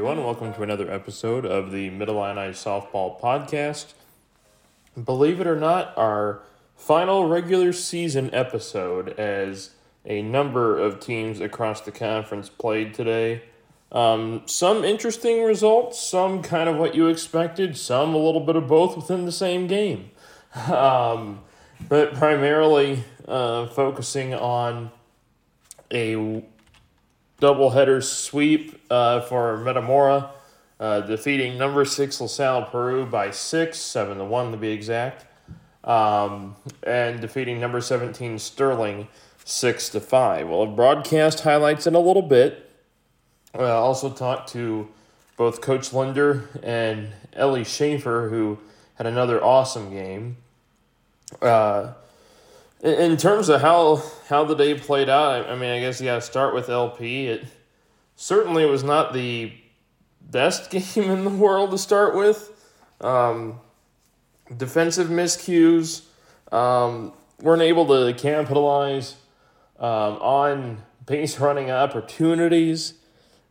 everyone. Welcome to another episode of the Middle Illini Softball Podcast. Believe it or not, our final regular season episode as a number of teams across the conference played today. Um, some interesting results, some kind of what you expected, some a little bit of both within the same game. Um, but primarily uh, focusing on a doubleheader sweep uh, for Metamora, uh, defeating number six LaSalle Peru by six, seven to one to be exact, um, and defeating number seventeen Sterling six to five. Well, broadcast highlights in a little bit. I uh, also talked to both Coach Linder and Ellie Schaffer, who had another awesome game. Uh, in terms of how how the day played out, I, mean, I guess you got to start with LP. It certainly was not the best game in the world to start with. Um, defensive miscues um, weren't able to capitalize um, on base running opportunities.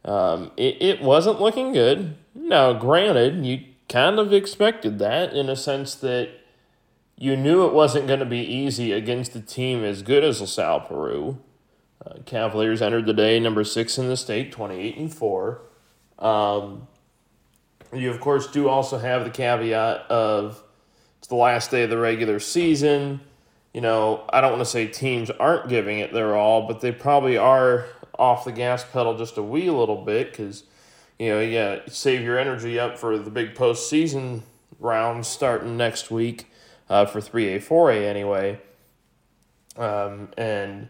Um, it, it wasn't looking good. Now, granted, you kind of expected that in a sense that you knew it wasn't going to be easy against a team as good as LaSalle Peru. Uh, Cavaliers entered the day number six in the state, 28 and 4. Um, you, of course, do also have the caveat of it's the last day of the regular season. You know, I don't want to say teams aren't giving it their all, but they probably are off the gas pedal just a wee little bit because, you know, yeah, save your energy up for the big postseason round starting next week uh, for 3A, 4A anyway. Um, and,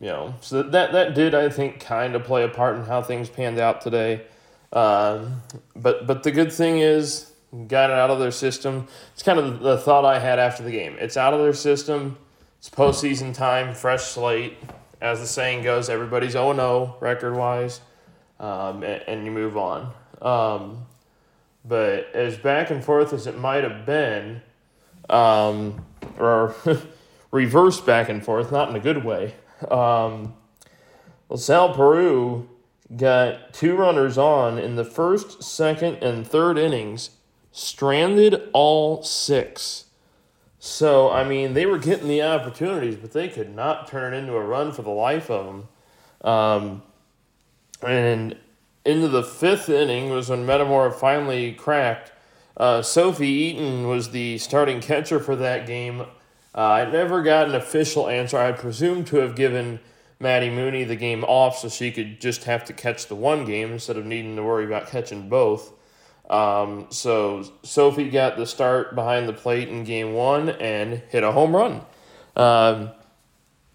you know, so that, that did, I think, kind of play a part in how things panned out today. Um, but, but the good thing is, got it out of their system. It's kind of the thought I had after the game. It's out of their system. It's postseason time, fresh slate. As the saying goes, everybody's 0 0 record wise, um, and, and, you move on. Um, but as back and forth as it might have been, um, or reverse back and forth, not in a good way. Um, LaSalle Peru got two runners on in the first, second, and third innings, stranded all six. So, I mean, they were getting the opportunities, but they could not turn it into a run for the life of them. Um, and into the fifth inning was when Metamora finally cracked uh, Sophie Eaton was the starting catcher for that game. Uh, I never got an official answer. I presume to have given Maddie Mooney the game off so she could just have to catch the one game instead of needing to worry about catching both. Um, so Sophie got the start behind the plate in game one and hit a home run. Um,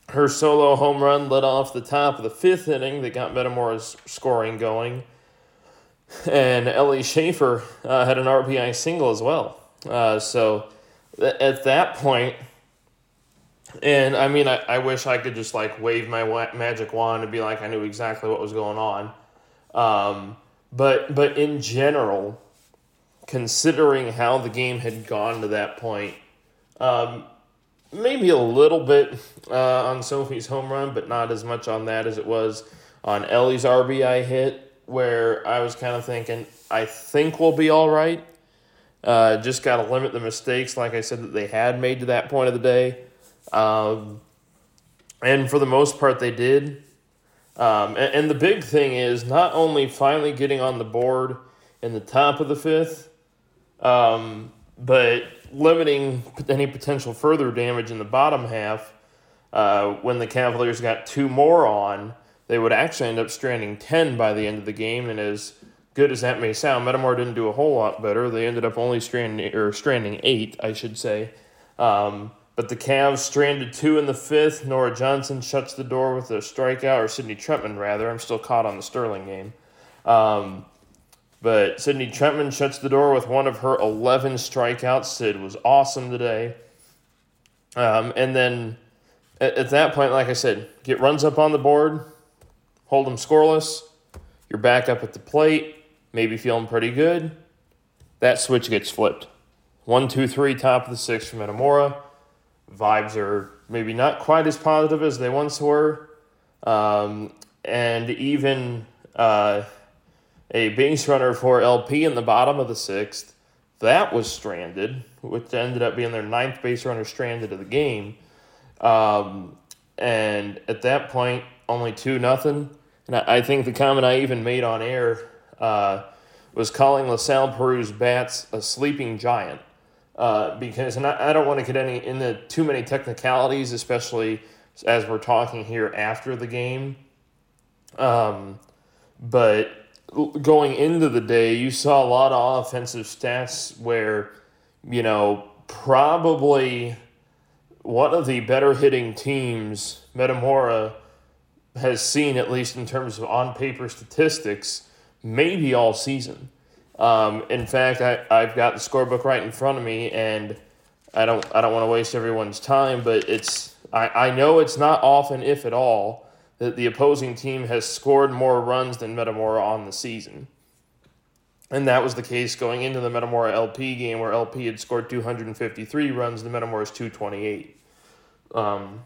her solo home run led off the top of the fifth inning that got Metamora's scoring going and Ellie Schaffer uh, had an RBI single as well. Uh, so th- at that point, and I mean, I, I wish I could just like wave my wa- magic wand and be like, I knew exactly what was going on. Um, but but in general, considering how the game had gone to that point, um, maybe a little bit uh, on Sophie's home run, but not as much on that as it was on Ellie's RBI hit where I was kind of thinking, I think we'll be all right. Uh, just got to limit the mistakes, like I said, that they had made to that point of the day. Um, and for the most part, they did. Um, and, and, the big thing is not only finally getting on the board in the top of the fifth, um, but limiting any potential further damage in the bottom half uh, when the Cavaliers got two more on they would actually end up stranding 10 by the end of the game. And as good as that may sound, Metamora didn't do a whole lot better. They ended up only stranding, or stranding eight, I should say. Um, but the Cavs stranded two in the fifth. Nora Johnson shuts the door with a strikeout, or Sydney Trentman, rather. I'm still caught on the Sterling game. Um, but Sydney Trentman shuts the door with one of her 11 strikeouts. Sid was awesome today. Um, and then at, at that point, like I said, get runs up on the board, hold them scoreless. You're back up at the plate, maybe feeling pretty good. That switch gets flipped. One, two, three, top of the sixth for Metamora. Vibes are maybe not quite as positive as they once were. Um, and even uh, a base runner for LP in the bottom of the sixth. That was stranded, which ended up being their ninth base runner stranded of the game. Um, and at that point, only two nothing. And I, I think the comment I even made on air uh, was calling LaSalle Peru's bats a sleeping giant. Uh, because, and I, I don't want to get any into too many technicalities, especially as we're talking here after the game. Um, but going into the day, you saw a lot of offensive stats where, you know, probably one of the better hitting teams, Metamora, has seen, at least in terms of on paper statistics, maybe all season. Um, in fact, I, I've got the scorebook right in front of me, and I don't I don't want to waste everyone's time, but it's I, I know it's not often, if at all, that the opposing team has scored more runs than Metamora on the season. And that was the case going into the Metamora LP game, where LP had scored 253 runs, the Metamora's 228. Um,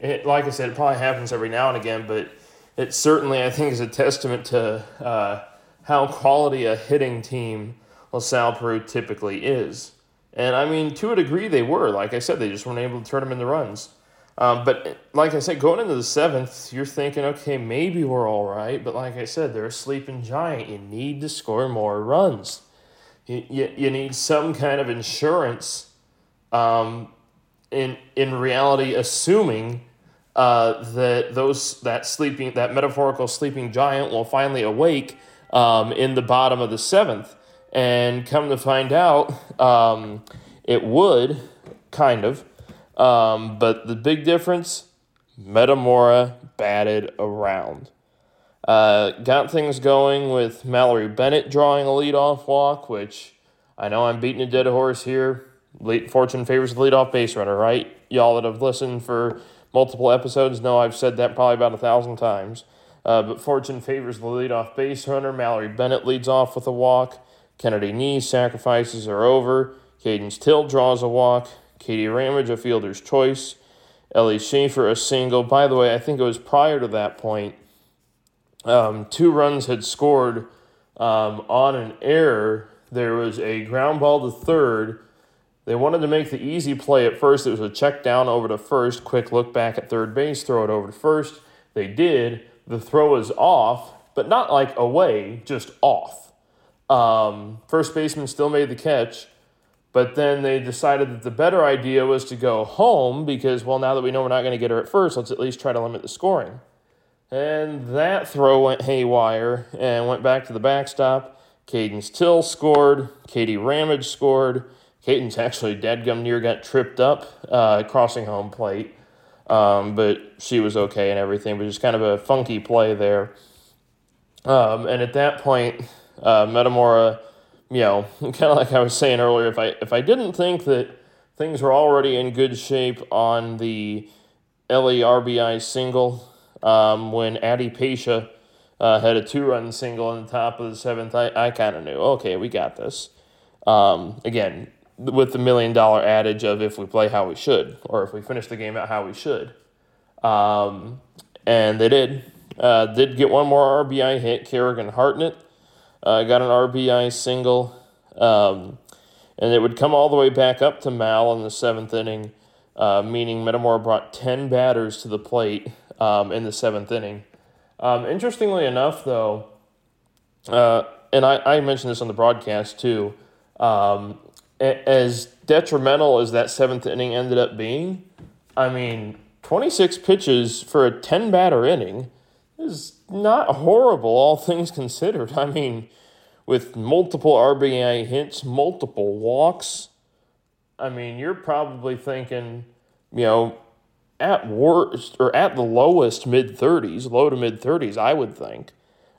it, like I said, it probably happens every now and again, but it certainly, I think, is a testament to uh, how quality a hitting team LaSalle Peru typically is. And I mean, to a degree, they were. Like I said, they just weren't able to turn them into runs. Um, but like I said, going into the seventh, you're thinking, okay, maybe we're all right. But like I said, they're a sleeping giant. You need to score more runs. You, you, you need some kind of insurance. Um, in in reality, assuming uh, that those that sleeping that metaphorical sleeping giant will finally awake um, in the bottom of the seventh, and come to find out, um, it would kind of. Um, but the big difference Metamora batted around. Uh, got things going with Mallory Bennett drawing a leadoff walk, which I know I'm beating a dead horse here. Fortune favors the leadoff base runner, right? Y'all that have listened for multiple episodes know I've said that probably about a thousand times. Uh, but Fortune favors the leadoff base runner. Mallory Bennett leads off with a walk. Kennedy Nee sacrifices are over. Cadence Till draws a walk. Katie Ramage, a fielder's choice. Ellie Schaffer, a single. By the way, I think it was prior to that point. Um, two runs had scored um, on an error. There was a ground ball to third. They wanted to make the easy play at first. It was a check down over to first, quick look back at third base, throw it over to first. They did. The throw was off, but not like away, just off. Um, first baseman still made the catch. But then they decided that the better idea was to go home because, well, now that we know we're not going to get her at first, let's at least try to limit the scoring. And that throw went haywire and went back to the backstop. Cadence Till scored. Katie Ramage scored. Cadence actually dead gum near got tripped up uh, crossing home plate. Um, but she was okay and everything, but just kind of a funky play there. Um, and at that point, uh, Metamora you know, kind of like I was saying earlier, if I if I didn't think that things were already in good shape on the Ellie RBI single um, when Addie Pasha uh, had a two-run single in the top of the seventh, I, I kind of knew, okay, we got this. Um, again, with the million-dollar adage of if we play how we should, or if we finish the game out how we should. Um, and they did. Uh, did get one more RBI hit, Karagan Hartnett. Uh, got an RBI single. Um, and it would come all the way back up to Mal in the seventh inning, uh, meaning Metamora brought 10 batters to the plate um, in the seventh inning. Um, interestingly enough, though, uh, and I, I, mentioned this on the broadcast too, um, as detrimental as that seventh inning ended up being, I mean, 26 pitches for a 10 batter inning is not horrible, all things considered. I mean, with multiple RBI hits, multiple walks, I mean, you're probably thinking, you know, at worst or at the lowest mid 30s, low to mid 30s, I would think.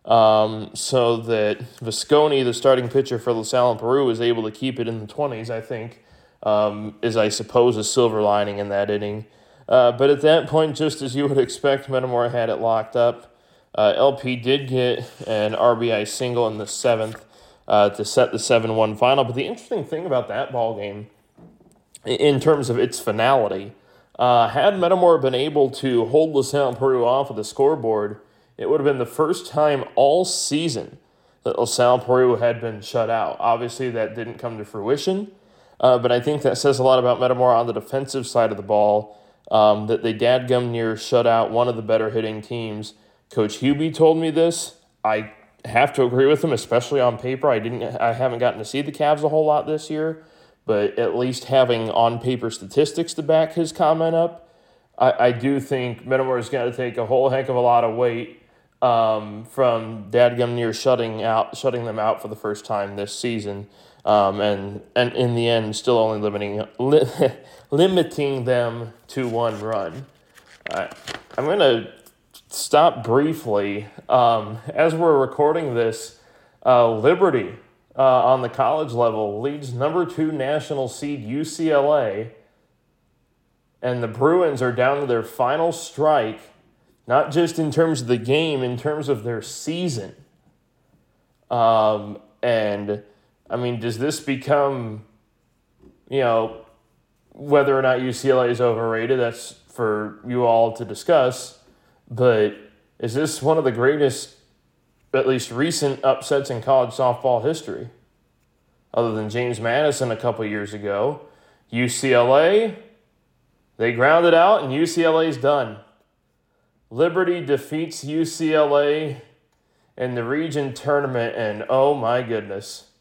Um, so that Visconti, the starting pitcher for LaSalle and Peru, was able to keep it in the 20s, I think, um, is, I suppose, a silver lining in that inning. Uh, but at that point, just as you would expect, Metamora had it locked up. Uh, LP did get an RBI single in the seventh uh, to set the 7 1 final. But the interesting thing about that ball game, in terms of its finality, uh, had Metamora been able to hold LaSalle and Peru off of the scoreboard, it would have been the first time all season that LaSalle Peru had been shut out. Obviously, that didn't come to fruition, uh, but I think that says a lot about Metamora on the defensive side of the ball. Um, that they dadgum near shut out one of the better hitting teams. Coach Hubie told me this. I have to agree with him, especially on paper. I didn't, I haven't gotten to see the Cavs a whole lot this year, but at least having on paper statistics to back his comment up, I, I do think Metamora is going to take a whole heck of a lot of weight um, from Dadgum near shutting out shutting them out for the first time this season, um, and and in the end, still only limiting li- limiting them to one run. I, I'm gonna stop briefly um, as we're recording this. Uh, Liberty uh, on the college level leads number two national seed UCLA, and the Bruins are down to their final strike not just in terms of the game, in terms of their season. Um, and I mean, does this become, you know, whether or not UCLA is overrated? That's for you all to discuss. But is this one of the greatest, at least recent upsets in college softball history? Other than James Madison a couple years ago, UCLA, they grounded out and UCLA's done. Liberty defeats UCLA in the region tournament, and oh my goodness,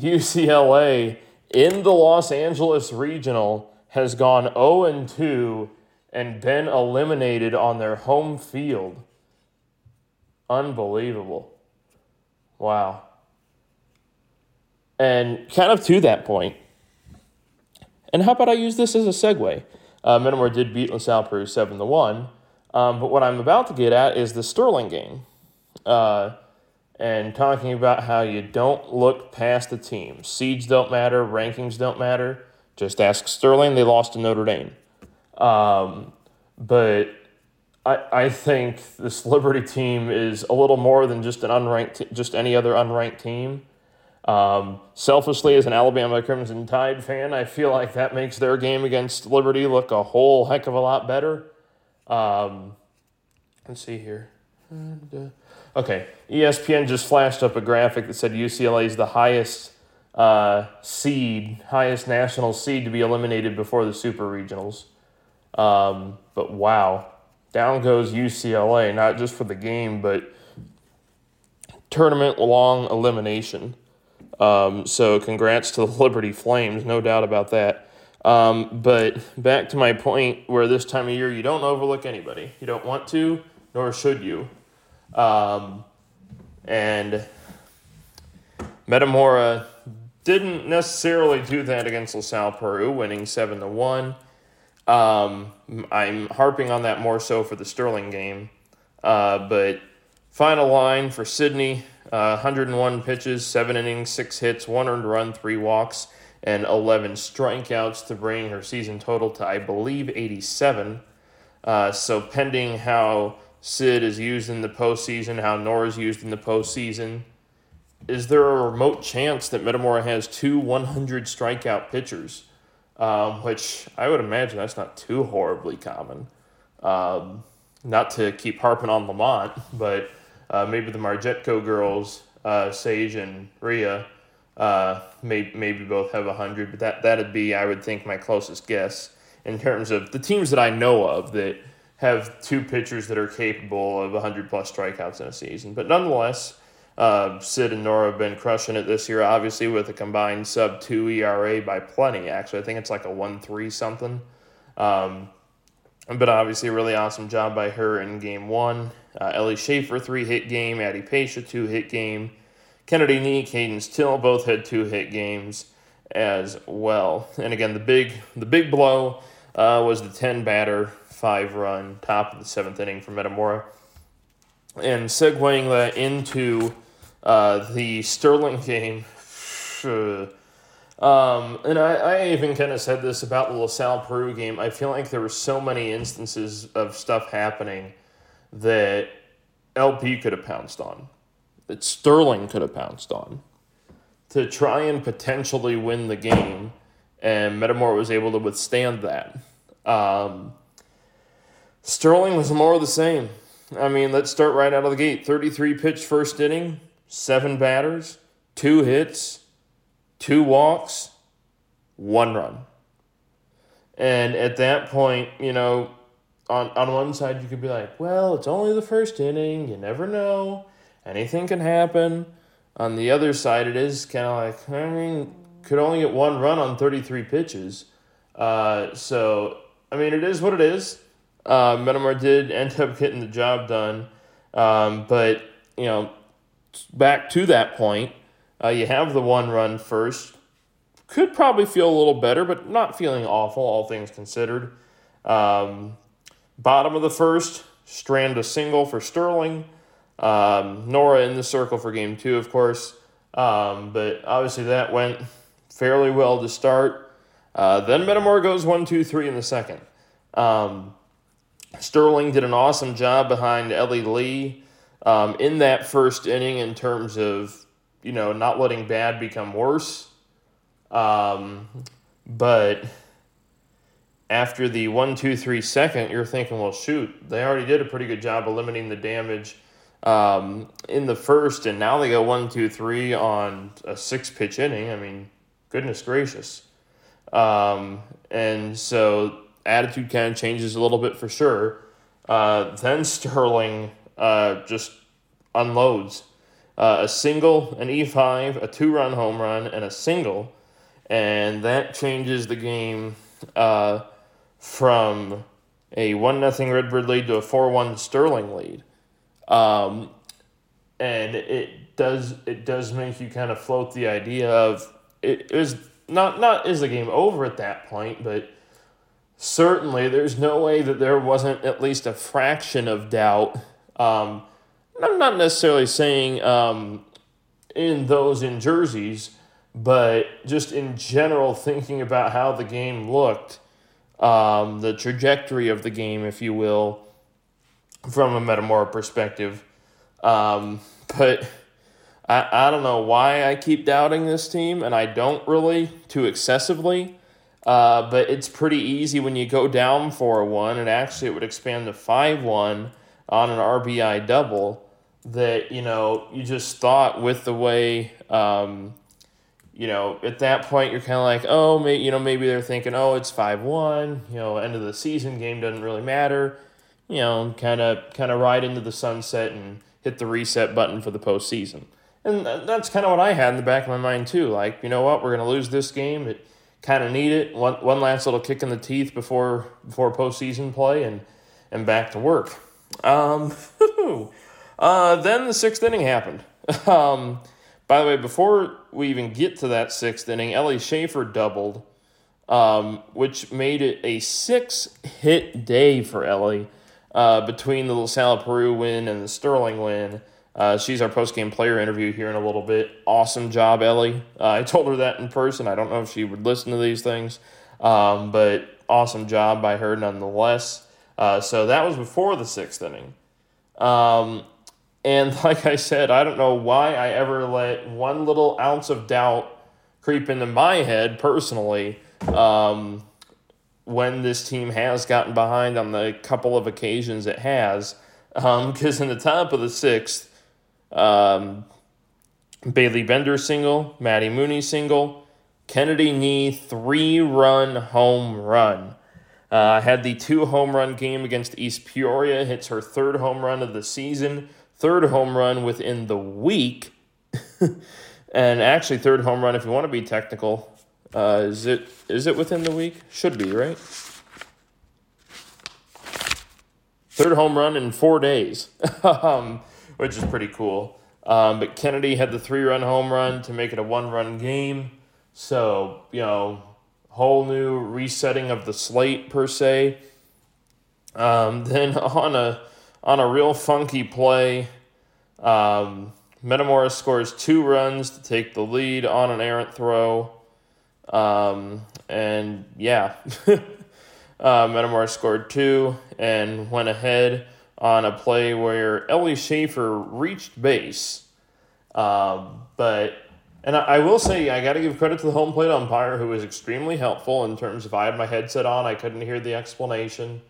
UCLA in the Los Angeles regional has gone 0 2 and been eliminated on their home field. Unbelievable. Wow. And kind of to that point, and how about I use this as a segue? Uh, did beat LaSalle Peru 7 to 1. Um, but what I'm about to get at is the Sterling game. Uh, and talking about how you don't look past the team. Seeds don't matter, rankings don't matter. Just ask Sterling, they lost to Notre Dame. Um, but I, I think this Liberty team is a little more than just an unranked, just any other unranked team. Um, selfishly, as an Alabama Crimson Tide fan, I feel like that makes their game against Liberty look a whole heck of a lot better. Um, let's see here. Okay, ESPN just flashed up a graphic that said UCLA is the highest uh, seed, highest national seed to be eliminated before the super regionals. Um, but wow, down goes UCLA, not just for the game, but tournament long elimination. Um, so congrats to the Liberty Flames, no doubt about that. Um, but back to my point where this time of year you don't overlook anybody. You don't want to, nor should you. Um, and Metamora didn't necessarily do that against LaSalle Peru, winning 7 to 1. Um, I'm harping on that more so for the Sterling game. Uh, but final line for Sydney uh, 101 pitches, 7 innings, 6 hits, 1 earned run, 3 walks and 11 strikeouts to bring her season total to, I believe, 87. Uh, so, pending how Sid is used in the postseason, how Nora is used in the postseason, is there a remote chance that Metamora has two 100 strikeout pitchers? Um, which I would imagine that's not too horribly common. Um, not to keep harping on Lemont, but uh, maybe the Marjetko girls, uh, Sage and Ria, uh, may, maybe both have 100, but that, that'd be, I would think, my closest guess in terms of the teams that I know of that have two pitchers that are capable of 100 plus strikeouts in a season. But nonetheless, uh, Sid and Nora have been crushing it this year, obviously, with a combined sub 2 ERA by plenty, actually. I think it's like a 1 3 something. Um, but obviously, a really awesome job by her in game one. Uh, Ellie Schaffer, three hit game. Addie Pasha, two hit game. Kennedy Nee, Cadence Till both had two hit games as well. And again, the big the big blow uh, was the ten batter five run top of the seventh inning for Metamora. And segueing that into uh, the Sterling game. Um, and I, I even kind of said this about the LaSalle Peru game. I feel like there were so many instances of stuff happening that LP could have pounced on that Sterling could have pounced on to try and potentially win the game, and Metamora was able to withstand that. Um, Sterling was more of the same. I mean, let's start right out of the gate. 33 pitch first inning. seven batters, two hits, two walks, one run. And at that point, you know, on, on one side, you could be like, well, it's only the first inning. You never know. Anything can happen. On the other side, it is kind of like, I mean, could only get one run on 33 pitches. Uh, so, I mean, it is what it is. Uh, Metamora did end up getting the job done. Um, but, you know, back to that point, uh, you have the one run first. Could probably feel a little better, but not feeling awful, all things considered. Um, bottom of the first, Strand a single for Sterling. Um, Nora in the circle for game two, of course. Um, but obviously that went fairly well to start. Uh, then Metamora goes one, two, three in the second. Um, Sterling did an awesome job behind Ellie Lee um, in that first inning in terms of you know not letting bad become worse. Um, but after the one, two, three second, you're thinking, well, shoot, they already did a pretty good job of limiting the damage um, in the first, and now they go one, two, three on a six pitch inning. I mean, goodness gracious. Um, and so attitude kind of changes a little bit for sure. Uh, then Sterling uh, just unloads uh, a single, an E5, a two run home run, and a single. And that changes the game uh, from a 1 nothing Redbird lead to a 4 1 Sterling lead. Um, and it does it does make you kind of float the idea of it is not not is the game over at that point, but certainly there's no way that there wasn't at least a fraction of doubt. Um, I'm not necessarily saying um, in those in jerseys, but just in general thinking about how the game looked, um, the trajectory of the game, if you will, from a Metamora perspective. Um, but I, I don't know why I keep doubting this team, and I don't really too excessively. Uh, but it's pretty easy when you go down 4 1, and actually it would expand to 5 1 on an RBI double. That, you know, you just thought with the way, um, you know, at that point you're kind of like, oh, may, you know, maybe they're thinking, oh, it's 5 1, you know, end of the season, game doesn't really matter, you know, kind of kind of ride into the sunset and hit the reset button for the postseason. And that's kind of what I had in the back of my mind too. Like, you know what, we're going to lose this game. It kind of need it. One one last little kick in the teeth before before postseason play, and and back to work. Um, uh, then the sixth inning happened. Um, by the way, before we even get to that sixth inning, Ellie Schaffer doubled, um, which made it a six hit day for Ellie uh, between the LaSalle Peru win and the Sterling win. Uh, she's our post game player interview here in a little bit. Awesome job, Ellie. Uh, I told her that in person. I don't know if she would listen to these things, um, but awesome job by her nonetheless. Uh, so that was before the sixth inning. Um, and like I said, I don't know why I ever let one little ounce of doubt creep into my head personally. Um, when this team has gotten behind on the couple of occasions it has. Because um, in the top of the sixth, um, Bailey Bender single, Maddie Mooney single, Kennedy Nee three run home run. Uh, had the two home run game against East Peoria, hits her third home run of the season, third home run within the week, and actually third home run if you want to be technical uh, is it is it within the week? Should be right. Third home run in four days, um, which is pretty cool. Um, but Kennedy had the three run home run to make it a one run game. So you know, whole new resetting of the slate per se. Um, then on a on a real funky play, um, Metamora scores two runs to take the lead on an errant throw. Um, and yeah, uh, scored two and went ahead on a play where Ellie Schaffer reached base. Um, but, and I, I will say, I got to give credit to the home plate umpire who was extremely helpful in terms of I had my headset on, I couldn't hear the explanation.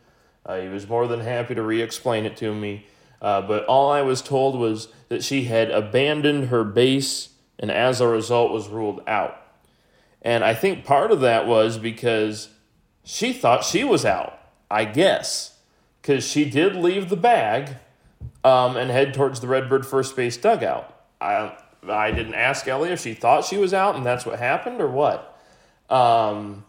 Uh, he was more than happy to re explain it to me. Uh, but all I was told was that she had abandoned her base and as a result was ruled out. And I think part of that was because she thought she was out, I guess, because she did leave the bag um, and head towards the Redbird first base dugout. I, I didn't ask Ellie if she thought she was out and that's what happened or what. Um,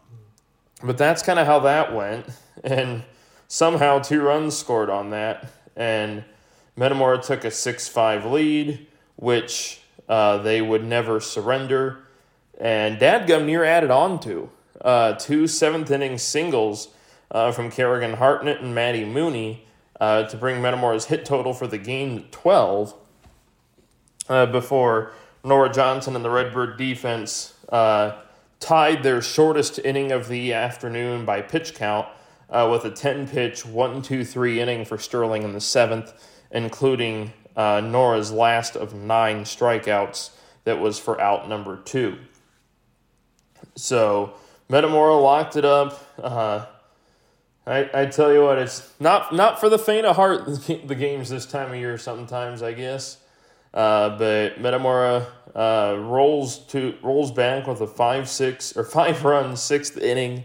but that's kind of how that went. And somehow two runs scored on that. And Metamora took a 6 5 lead, which uh, they would never surrender. And Dadgum near added on to uh, two seventh inning singles uh, from Karagan Hartnett and Maddie Mooney uh, to bring Metamora's hit total for the game to 12 uh, before Nora Johnson and the Redbird defense uh, tied their shortest inning of the afternoon by pitch count uh, with a 10 pitch, 1 2 3 inning for Sterling in the seventh, including uh, Nora's last of nine strikeouts that was for out number two. So Metamora locked it up. Uh, I, I tell you what, it's not not for the faint of heart. The games this time of year, sometimes I guess. Uh, but Metamora uh, rolls to rolls back with a five six or five run sixth inning,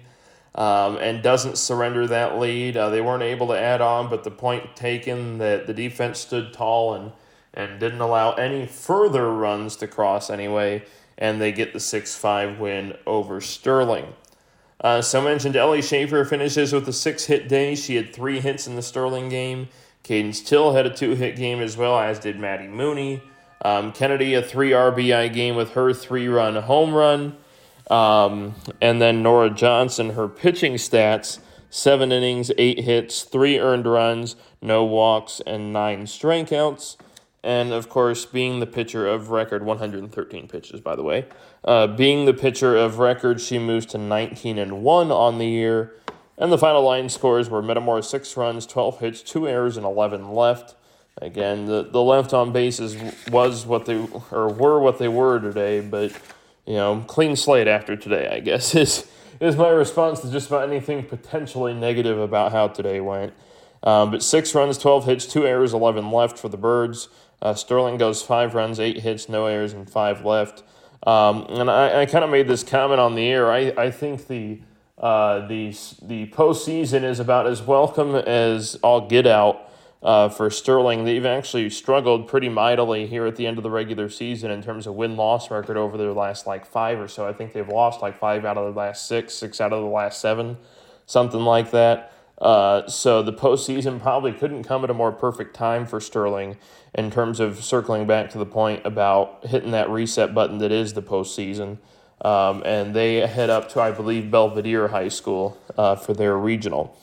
um, and doesn't surrender that lead. Uh, they weren't able to add on, but the point taken that the defense stood tall and and didn't allow any further runs to cross anyway, and they get the six five win over Sterling. Uh, so mentioned Ellie Schaffer finishes with a six hit day. She had three hits in the Sterling game. Cadence Till had a two hit game as well, as did Maddie Mooney. Um, Kennedy, a three RBI game with her three run home run. Um, and then Nora Johnson, her pitching stats seven innings, eight hits, three earned runs, no walks, and nine strikeouts. And of course, being the pitcher of record, 113 pitches, by the way. Uh, being the pitcher of record, she moves to 19 and 1 on the year. And the final line scores were Metamora six runs, 12 hits, two errors, and 11 left. Again, the, the left on bases was what they or were what they were today, but you know, clean slate after today, I guess is is my response to just about anything potentially negative about how today went. Um, but six runs, 12 hits, two errors, 11 left for the Birds. Uh, Sterling goes five runs, eight hits, no errors, and five left. Um, and I, I kind of made this comment on the air. I, I think the uh, the the postseason is about as welcome as all get out uh, for Sterling. They've actually struggled pretty mightily here at the end of the regular season in terms of win loss record over their last like five or so. I think they've lost like five out of the last six, six out of the last seven, something like that. Uh, so the postseason probably couldn't come at a more perfect time for Sterling in terms of circling back to the point about hitting that reset button that is the postseason. Um, and they head up to, I believe, Belvidere High School uh, for their regional.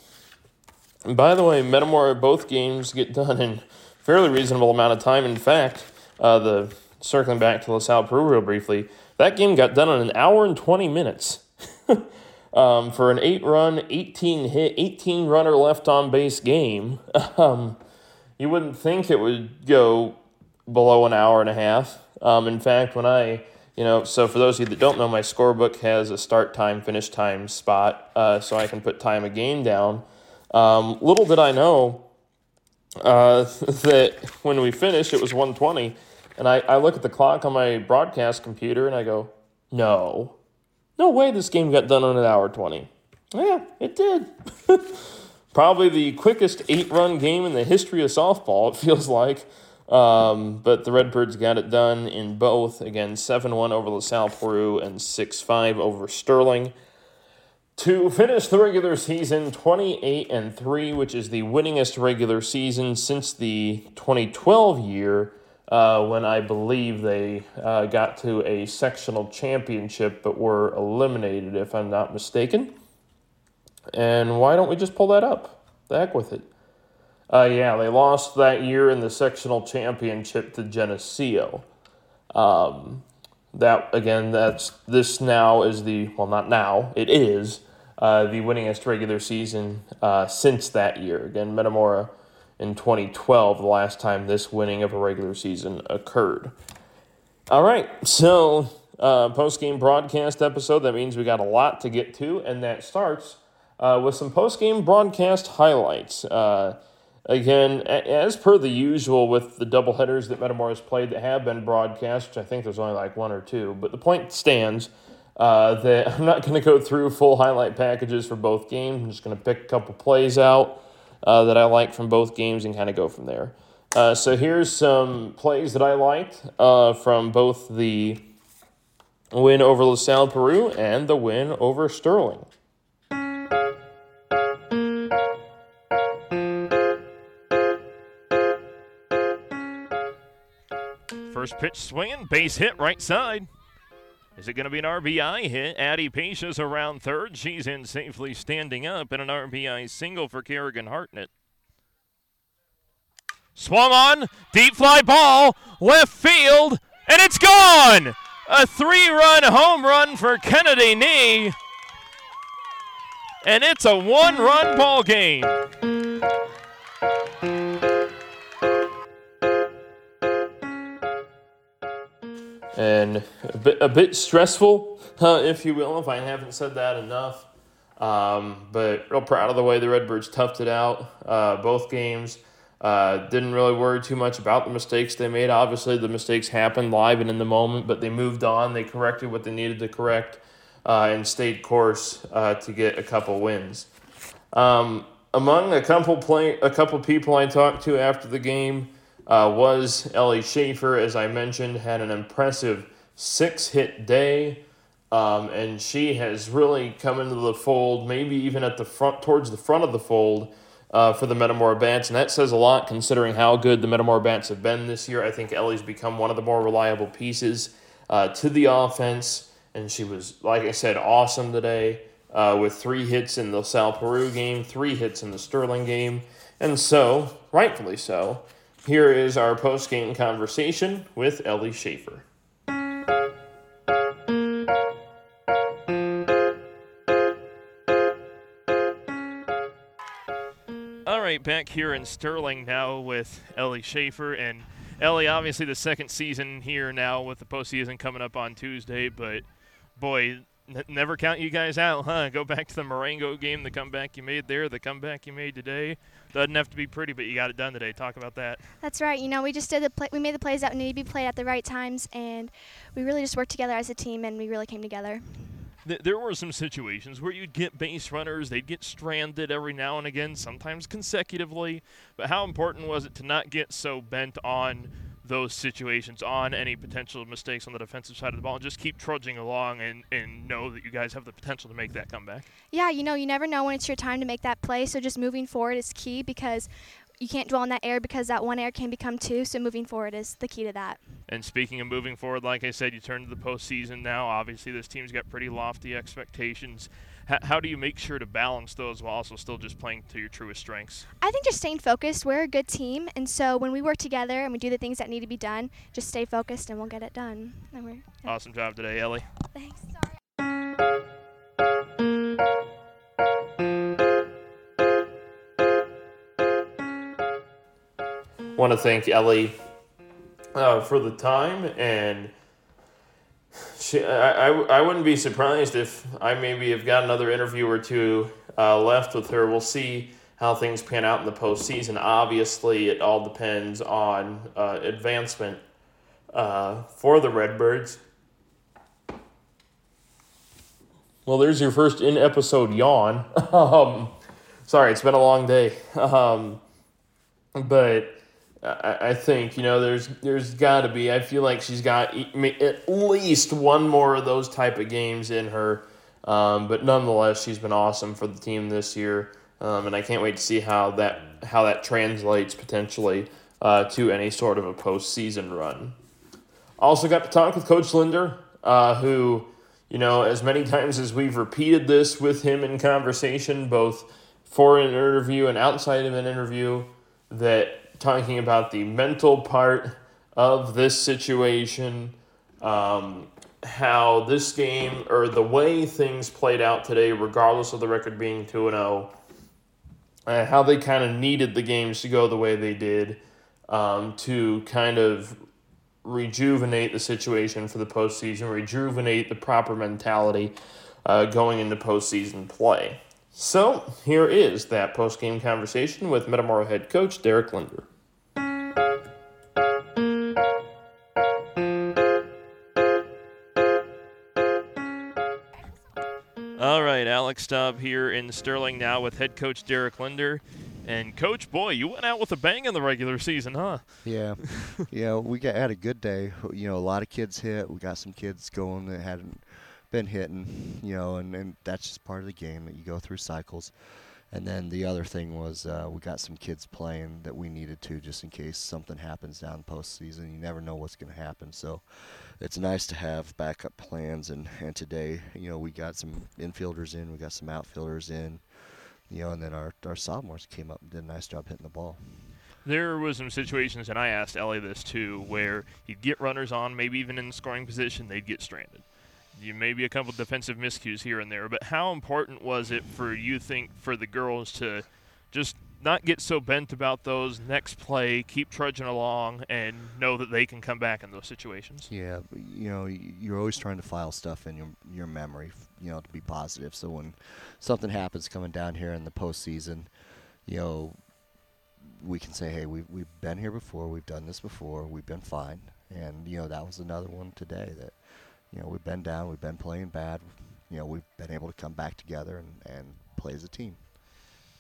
And by the way, Metamora, both games get done in fairly reasonable amount of time. In fact, uh, the circling back to LaSalle Peru real briefly, that game got done in an hour and 20 minutes. um, for an eight run, 18 hit, 18 runner left on base game. Um, you wouldn't think it would go below an hour and a half. Um, in fact, when I, you know, so for those of you that don't know, my scorebook has a start time, finish time spot, uh, so I can put time of game down. Um, little did I know uh, that when we finished, it was 120. And I, I look at the clock on my broadcast computer and I go, no, no way this game got done in an hour 20. Yeah, it did. Probably the quickest eight run game in the history of softball, it feels like. Um, but the Redbirds got it done in both. Again, 7 1 over LaSalle Peru and 6 5 over Sterling. To finish the regular season 28 and 3, which is the winningest regular season since the 2012 year uh, when I believe they uh, got to a sectional championship but were eliminated, if I'm not mistaken. And why don't we just pull that up? The heck with it. Uh, yeah, they lost that year in the sectional championship to Geneseo. Um, that again, that's this now is the well, not now, it is uh, the winningest regular season uh, since that year. Again, Metamora in 2012, the last time this winning of a regular season occurred. All right, so uh, post game broadcast episode. That means we got a lot to get to, and that starts uh, with some post game broadcast highlights. Uh, again, as per the usual with the double headers that Metamora has played that have been broadcast, which I think there's only like one or two, but the point stands uh, that I'm not going to go through full highlight packages for both games. I'm just going to pick a couple plays out uh, that I like from both games and kind of go from there. Uh, so here's some plays that I liked uh, from both the win over LaSalle Peru and the win over Sterling. First pitch swinging, base hit right side. Is it going to be an RBI hit? Addie Pasha's around third. She's in safely standing up, and an RBI single for Karagan Hartnett. Swung on, deep fly ball, left field, and it's gone! A three run home run for Kennedy Nee. And it's a one run ball game. And a bit, a bit stressful, if you will, if I haven't said that enough. Um, but real proud of the way the Redbirds toughed it out uh, both games. Uh, didn't really worry too much about the mistakes they made. Obviously, the mistakes happened live and in the moment, but they moved on. They corrected what they needed to correct uh, and stayed course uh, to get a couple wins. Um, among a couple play, a couple people I talked to after the game, uh, was Ellie Schaffer, as I mentioned, had an impressive six hit day. Um, and she has really come into the fold, maybe even at the front, towards the front of the fold uh, for the Metamora Bats. And that says a lot considering how good the Metamora Bats have been this year. I think Ellie's become one of the more reliable pieces uh, to the offense. And she was, like I said, awesome today uh, with three hits in the Sal Peru game, three hits in the Sterling game. And so, rightfully so, here is our post game conversation with Ellie Schaffer. All right, back here in Sterling now with Ellie Schaffer. And Ellie, obviously, the second season here now with the postseason coming up on Tuesday. But boy, N- never count you guys out, huh? Go back to the Marengo game, the comeback you made there, the comeback you made today. Doesn't have to be pretty, but you got it done today. Talk about that. That's right. You know, we just did the play- we made the plays that needed to be played at the right times, and we really just worked together as a team, and we really came together. Th- there were some situations where you'd get base runners, they'd get stranded every now and again, sometimes consecutively. But how important was it to not get so bent on those situations on any potential mistakes on the defensive side of the ball and just keep trudging along and, and know that you guys have the potential to make that comeback? Yeah, you know, you never know when it's your time to make that play. So just moving forward is key because you can't dwell on that error because that one error can become two. So moving forward is the key to that. And speaking of moving forward, like I said, you turn to the postseason now. Obviously, this team's got pretty lofty expectations. H- how do you make sure to balance those while also still just playing to your truest strengths? I think just staying focused. We're a good team, and so when we work together and we do the things that need to be done, just stay focused and we'll get it done. And we're, yeah. Awesome job today, Ellie. Thanks. Sorry. Want to thank Ellie uh, for the time and I, I, I wouldn't be surprised if I maybe have got another interview or two uh, left with her. We'll see how things pan out in the postseason. Obviously, it all depends on uh, advancement uh, for the Redbirds. Well, there's your first in episode yawn. um, sorry, it's been a long day. Um, but I, I think you know there's there's got to be. I feel like she's got at least one more of those type of games in her. Um, but nonetheless, she's been awesome for the team this year, um, and I can't wait to see how that how that translates potentially uh, to any sort of a postseason run. Also got to talk with Coach Linder, uh, who you know as many times as we've repeated this with him in conversation, both for an interview and outside of an interview, that talking about the mental part of this situation, um, how this game or the way things played out today, regardless of the record being 2 0, uh, how they kind of needed the games to go the way they did um, to kind of rejuvenate the situation for the postseason, rejuvenate the proper mentality uh, going into postseason play. So here is that post game conversation with Metamora head coach Deric Linder. Alex Staub here in Sterling now with head coach Deric Linder. And coach, boy, you went out with a bang in the regular season, huh? Yeah, yeah, we got had a good day. You know, a lot of kids hit. We got some kids going that hadn't been hitting. You know, and, and that's just part of the game that you go through cycles. And then the other thing was uh, we got some kids playing that we needed to just in case something happens down postseason. You never know what's going to happen. So it's nice to have backup plans. And, and today, you know, we got some infielders in, we got some outfielders in, you know, and then our, our sophomores came up and did a nice job hitting the ball. There was some situations, and I asked Ellie this too, where he'd get runners on, maybe even in the scoring position, they'd get stranded you maybe a couple defensive miscues here and there, but how important was it for you think for the girls to just not get so bent about those next play, keep trudging along, and know that they can come back in those situations? Yeah, you know, you're always trying to file stuff in your your memory, you know, to be positive. So when something happens coming down here in the postseason, you know, we can say, hey, we've we've been here before, we've done this before, we've been fine, and you know that was another one today that you know, we've been down, we've been playing bad. You know, we've been able to come back together and, and play as a team.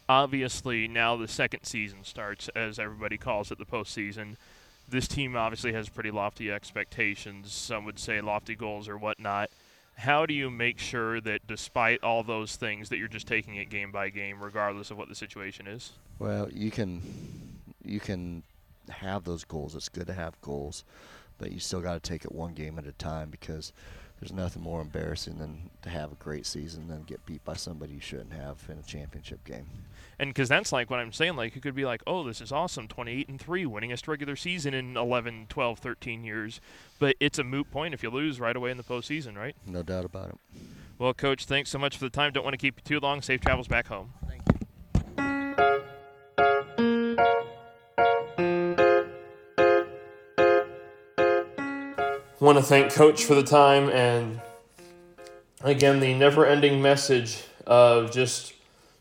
Obviously, now the second season starts, as everybody calls it, the postseason. This team obviously has pretty lofty expectations. Some would say lofty goals or whatnot. How do you make sure that, despite all those things, that you're just taking it game by game, regardless of what the situation is? Well, you can you can have those goals. It's good to have goals, but you still got to take it one game at a time because there's nothing more embarrassing than to have a great season than get beat by somebody you shouldn't have in a championship game. And because that's like what I'm saying, like it could be like, oh, this is awesome, 28 and three, winningest regular season in 11, 12, 13 years, but it's a moot point if you lose right away in the postseason, right? No doubt about it. Well, coach, thanks so much for the time. Don't want to keep you too long. Safe travels back home. Want to thank Coach for the time and again the never-ending message of just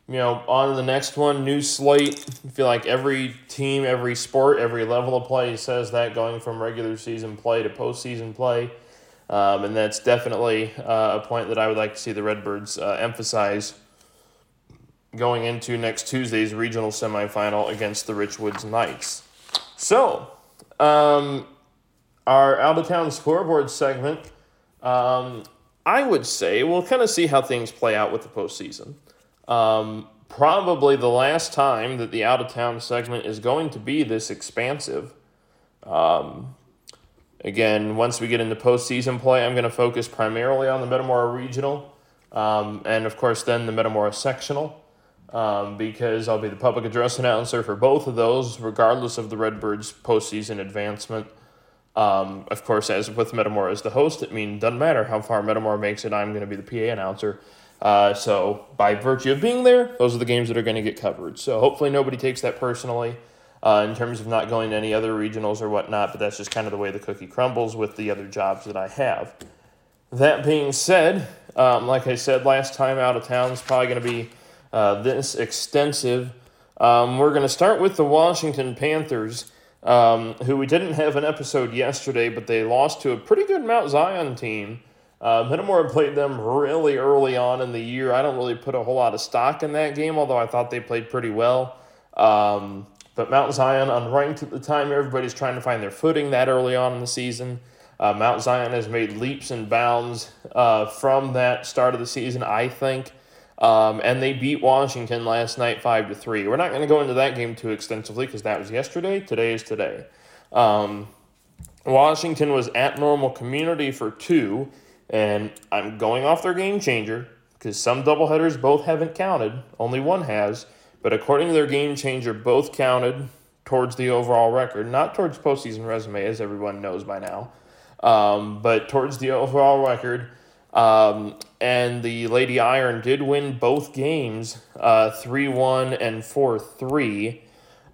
you know on to the next one, new slate. I feel like every team, every sport, every level of play says that going from regular season play to postseason play. Um, and that's definitely uh, a point that I would like to see the Redbirds uh, emphasize going into next Tuesday's regional semifinal against the Richwoods Knights. So, um, our out of town scoreboard segment, um, I would say we'll kind of see how things play out with the postseason. Um, probably the last time that the out of town segment is going to be this expansive. Um, again, once we get into postseason play, I'm going to focus primarily on the Metamora Regional um, and, of course, then the Metamora Sectional. Um, because I'll be the public address announcer for both of those, regardless of the Redbirds' postseason advancement. Um, of course, as with Metamora as the host, it means doesn't matter how far Metamora makes it. I'm going to be the PA announcer. Uh, so by virtue of being there, those are the games that are going to get covered. So hopefully nobody takes that personally uh, in terms of not going to any other regionals or whatnot. But that's just kind of the way the cookie crumbles with the other jobs that I have. That being said, um, like I said last time, out of town is probably going to be uh, this extensive. Um, we're going to start with the Washington Panthers um, who we didn't have an episode yesterday, but they lost to a pretty good Mount Zion team. Uh, played them really early on in the year. I don't really put a whole lot of stock in that game, although I thought they played pretty well. Um, but Mount Zion, unranked at the time, everybody's trying to find their footing that early on in the season. Uh, Mount Zion has made leaps and bounds uh, from that start of the season, I think. Um, and they beat Washington last night five to three. We're not going to go into that game too extensively because that was yesterday. Today is today. Um, Washington was at normal community for two, and I'm going off their game changer because some doubleheaders both haven't counted. Only one has, but according to their game changer, both counted towards the overall record, not towards postseason resume, as everyone knows by now, um, but towards the overall record. Um, and the Lady Iron did win both games uh, 3 uh, 1 and 4 3.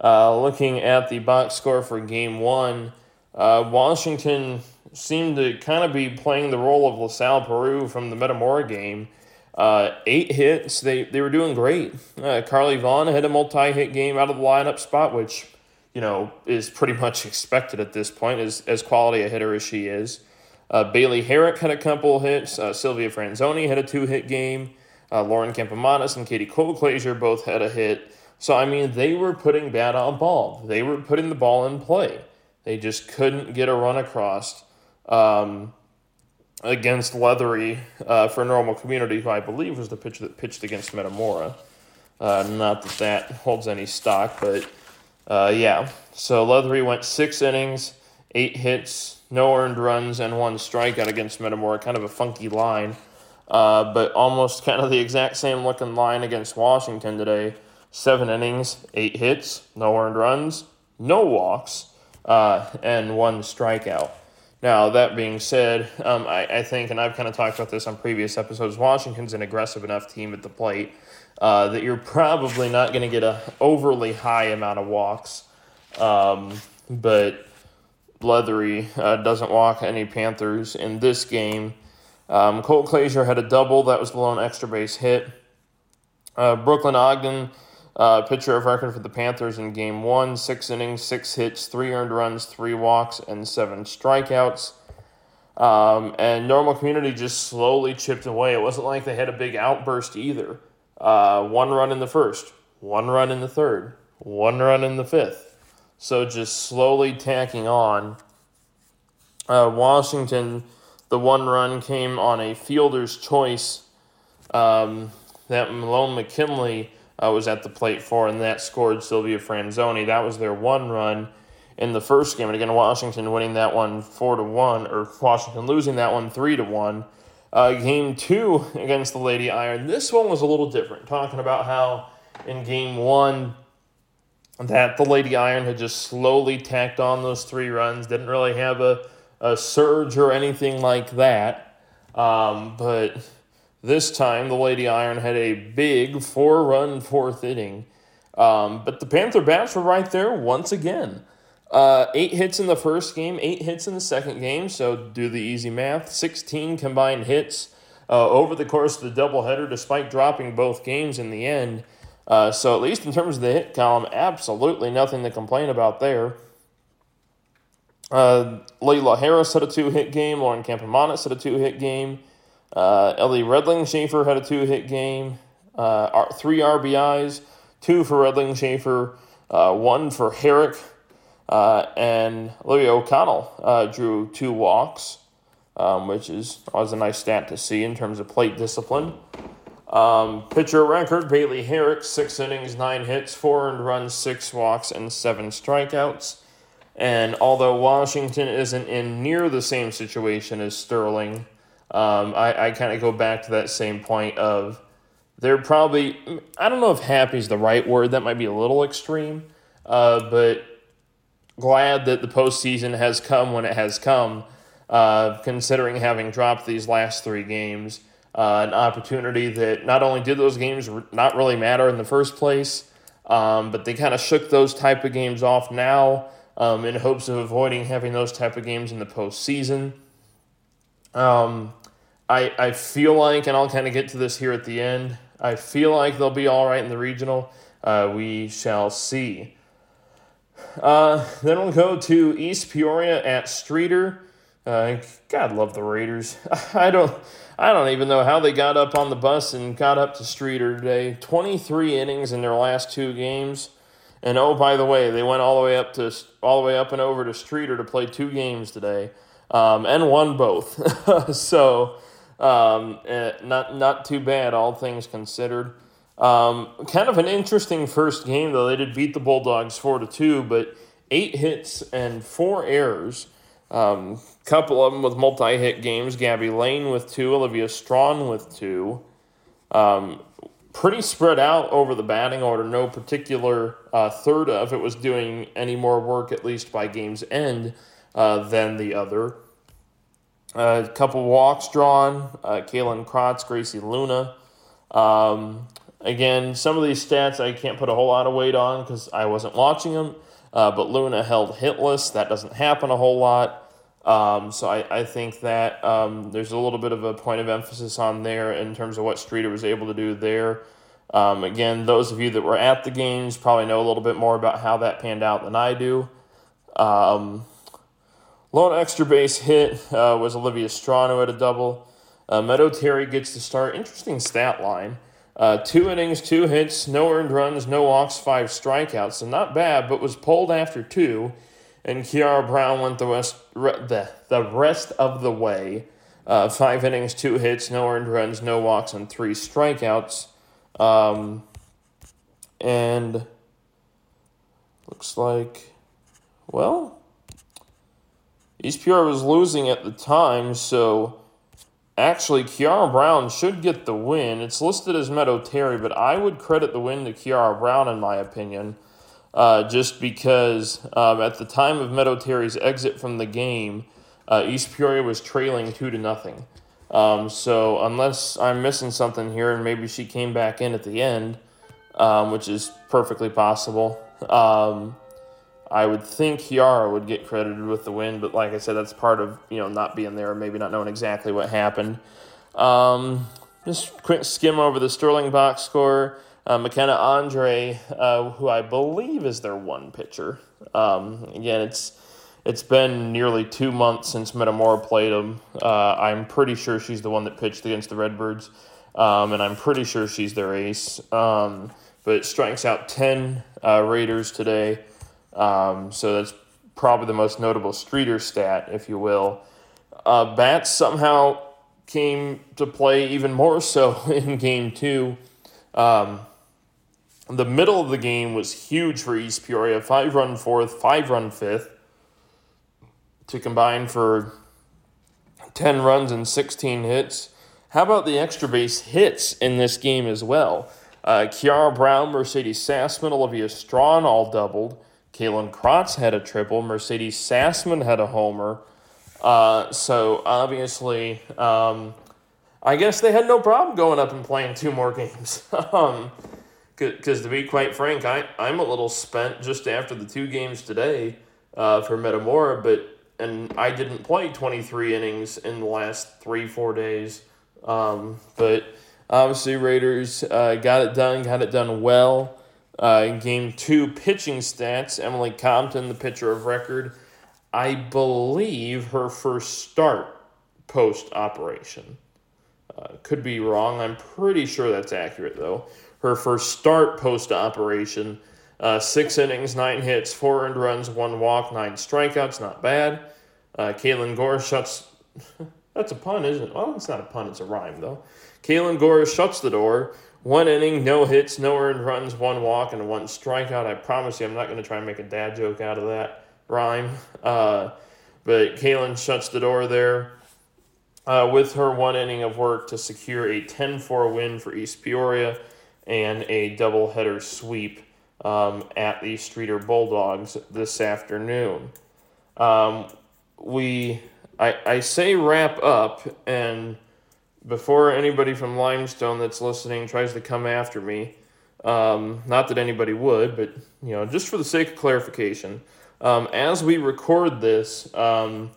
Uh, looking at the box score for game one, uh, Washington seemed to kind of be playing the role of LaSalle Peru from the Metamora game. Uh, eight hits. They they were doing great. Uh, Carly Vaughn had a multi-hit game out of the lineup spot, which you know is pretty much expected at this point, as as quality a hitter as she is. Uh, Bailey Herrick had a couple hits. Uh, Sylvia Franzoni had a two-hit game. Uh, Lauren Campomanes and Katie Colclaser both had a hit. So I mean, they were putting bat on ball. They were putting the ball in play. They just couldn't get a run across. Um, against Leathery uh, for Normal Community, who I believe was the pitcher that pitched against Metamora. Uh, not that that holds any stock, but uh, yeah. So Leathery went six innings, eight hits, no earned runs, and one strikeout against Metamora. Kind of a funky line, uh, but almost kind of the exact same looking line against Washington today. Seven innings, eight hits, no earned runs, no walks, uh, and one strikeout. Now, that being said, um, I, I, think, and I've kind of talked about this on previous episodes, Washington's an aggressive enough team at the plate uh, that you're probably not going to get a overly high amount of walks. Um, but Leathery uh, doesn't walk any Panthers in this game. Um, Colclaser had a double. That was the lone extra base hit. Uh, Brooklyn Ogden uh, pitcher of record for the Panthers in game one six innings, six hits, three earned runs, three walks, and seven strikeouts. Um, and Normal Community just slowly chipped away. It wasn't like they had a big outburst either. Uh, one run in the first, one run in the third, one run in the fifth. So just slowly tacking on. Uh, Washington, the one run came on a fielder's choice um, that Malone McKinley uh, was at the plate for, and that scored Sylvia Franzoni. That was their one run in the first game, and again, Washington winning that one four to one, or Washington losing that one three to one. Uh, game two against the Lady Iron. This one was a little different, talking about how in game one that the Lady Iron had just slowly tacked on those three runs, didn't really have a, a surge or anything like that. Um, but this time, the Lady Iron had a big four run fourth inning. Um, but the Panther Bats were right there once again. Uh, eight hits in the first game, eight hits in the second game. So do the easy math 16 combined hits uh, over the course of the doubleheader, despite dropping both games in the end. Uh, so, at least in terms of the hit column, absolutely nothing to complain about there. Uh, Layla Harris had a two hit game. Lauren Campomanes had a two hit game. Uh, Ellie Redling Schaefer had a two hit game, uh, three RBIs, two for Redling Schaefer, uh, one for Herrick, uh, and Olivia O'Connell uh, drew two walks, um, which is always a nice stat to see in terms of plate discipline. Um, pitcher record Bailey Herrick, six innings, nine hits, four earned runs, six walks, and seven strikeouts. And although Washington isn't in near the same situation as Sterling, um, I, I kind of go back to that same point of they're probably, I don't know if happy is the right word, that might be a little extreme, uh, but glad that the postseason has come when it has come, uh, considering having dropped these last three games. Uh, an opportunity that not only did those games not really matter in the first place, um, but they kind of shook those type of games off now um, in hopes of avoiding having those type of games in the postseason. Um, I, I feel like, and I'll kind of get to this here at the end, I feel like they'll be all right in the regional. Uh, we shall see. Uh, then we'll go to East Peoria at Streator. Uh, God love the Raiders. I don't, I don't even know how they got up on the bus and got up to Streator today. Twenty three innings in their last two games, and oh by the way, they went all the way up to all the way up and over to Streator to play two games today, um, and won both. so um, eh, not not too bad, all things considered. Um, kind of an interesting first game though. They did beat the Bulldogs four to two, but eight hits and four errors. Um, couple of them with multi-hit games. Gabby Lane with two, Olivia Strawn with two. Um, pretty spread out over the batting order. No particular uh, third of it was doing any more work, at least by game's end, uh, than the other. A couple walks drawn. Uh, Krotz, Gracie Luna. Um, again, some of these stats I can't put a whole lot of weight on because I wasn't watching them. Uh, but Luna held hitless. That doesn't happen a whole lot. Um, so I, I think that um, there's a little bit of a point of emphasis on there in terms of what Streator was able to do there. Um, again, those of you that were at the games probably know a little bit more about how that panned out than I do. Um, lone extra base hit uh, was Olivia Strawn at a double. Uh, Meadow Terry gets the start. Interesting stat line. Uh, two innings, two hits, no earned runs, no walks, five strikeouts. So not bad, but was pulled after two and Kiara Brown went the rest the, the rest of the way. Uh, five innings, two hits, no earned runs, no walks, and three strikeouts. Um, and looks like, well, East Peoria was losing at the time, so actually Kiara Brown should get the win. It's listed as Meadow Terry, but I would credit the win to Kiara Brown in my opinion uh, just because um, at the time of Meadow Terry's exit from the game, uh, East Peoria was trailing two to nothing. Um, so unless I'm missing something here, and maybe she came back in at the end, um, which is perfectly possible. Um, I would think Kiara would get credited with the win, but like I said, that's part of you know not being there, maybe not knowing exactly what happened. Um, just quick skim over the Sterling box score. Uh, McKenna Andre, uh, who I believe is their one pitcher. Um, again, it's it's been nearly two months since Metamora played them. Uh, I'm pretty sure she's the one that pitched against the Redbirds, um, and I'm pretty sure she's their ace. Um, but strikes out 10 uh, Raiders today, um, so that's probably the most notable Streator stat, if you will. Uh, bats somehow came to play even more so in game two. Um, the middle of the game was huge for East Peoria. Five run fourth, five run fifth to combine for 10 runs and 16 hits. How about the extra base hits in this game as well? Uh, Kiara Brown, Mercedes Sassman, Olivia Strawn all doubled. Kaylin Krotz had a triple. Mercedes Sassman had a homer. Uh, so obviously, um, I guess they had no problem going up and playing two more games. um, because to be quite frank, I, I'm a little spent just after the two games today uh, for Metamora, but and I didn't play 23 innings in the last three, four days. Um, but obviously, Raiders uh, got it done, got it done well. Uh, in game two, pitching stats Emily Compton, the pitcher of record, I believe her first start post operation. Uh, could be wrong. I'm pretty sure that's accurate, though her first start post operation. Uh, six innings, nine hits, four earned runs, one walk, nine strikeouts. Not bad. Uh, Kaylin Gore shuts. that's a pun, isn't it? Well, it's not a pun, it's a rhyme, though. Kaylin Gore shuts the door. One inning, no hits, no earned runs, one walk, and one strikeout. I promise you, I'm not going to try and make a dad joke out of that rhyme. Uh, but Kaylin shuts the door there uh, with her one inning of work to secure a 10 4 win for East Peoria and a doubleheader sweep um, at the Streator Bulldogs this afternoon. Um, we, I, I say wrap up, and before anybody from Limestone that's listening tries to come after me, um, not that anybody would, but you know, just for the sake of clarification, um, as we record this, um,